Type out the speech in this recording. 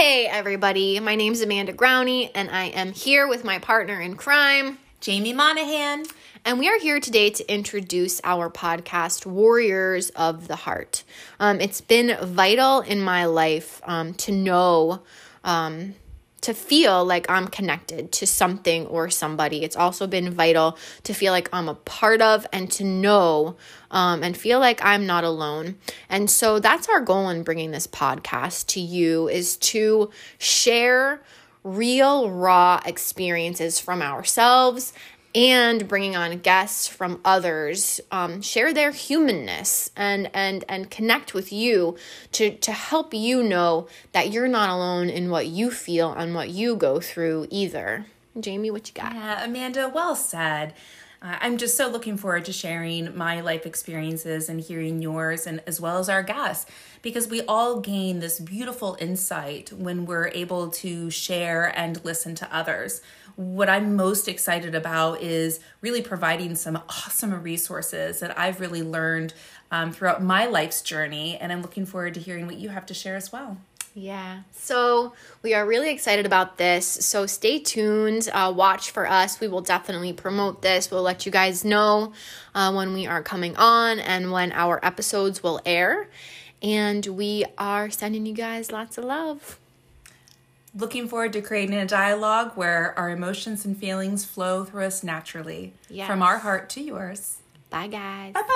Hey, everybody. My name's Amanda Growney, and I am here with my partner in crime, Jamie Monahan. And we are here today to introduce our podcast, Warriors of the Heart. Um, it's been vital in my life um, to know. Um, to feel like I'm connected to something or somebody. It's also been vital to feel like I'm a part of and to know um, and feel like I'm not alone. And so that's our goal in bringing this podcast to you is to share real, raw experiences from ourselves and bringing on guests from others um, share their humanness and and and connect with you to to help you know that you're not alone in what you feel and what you go through either. Jamie what you got? Yeah amanda well said uh, I'm just so looking forward to sharing my life experiences and hearing yours, and as well as our guests, because we all gain this beautiful insight when we're able to share and listen to others what I'm most excited about is really providing some awesome resources that I've really learned um, throughout my life's journey. And I'm looking forward to hearing what you have to share as well. Yeah. So we are really excited about this. So stay tuned. Uh, watch for us. We will definitely promote this. We'll let you guys know uh, when we are coming on and when our episodes will air. And we are sending you guys lots of love looking forward to creating a dialogue where our emotions and feelings flow through us naturally yes. from our heart to yours. Bye, guys. Bye bye.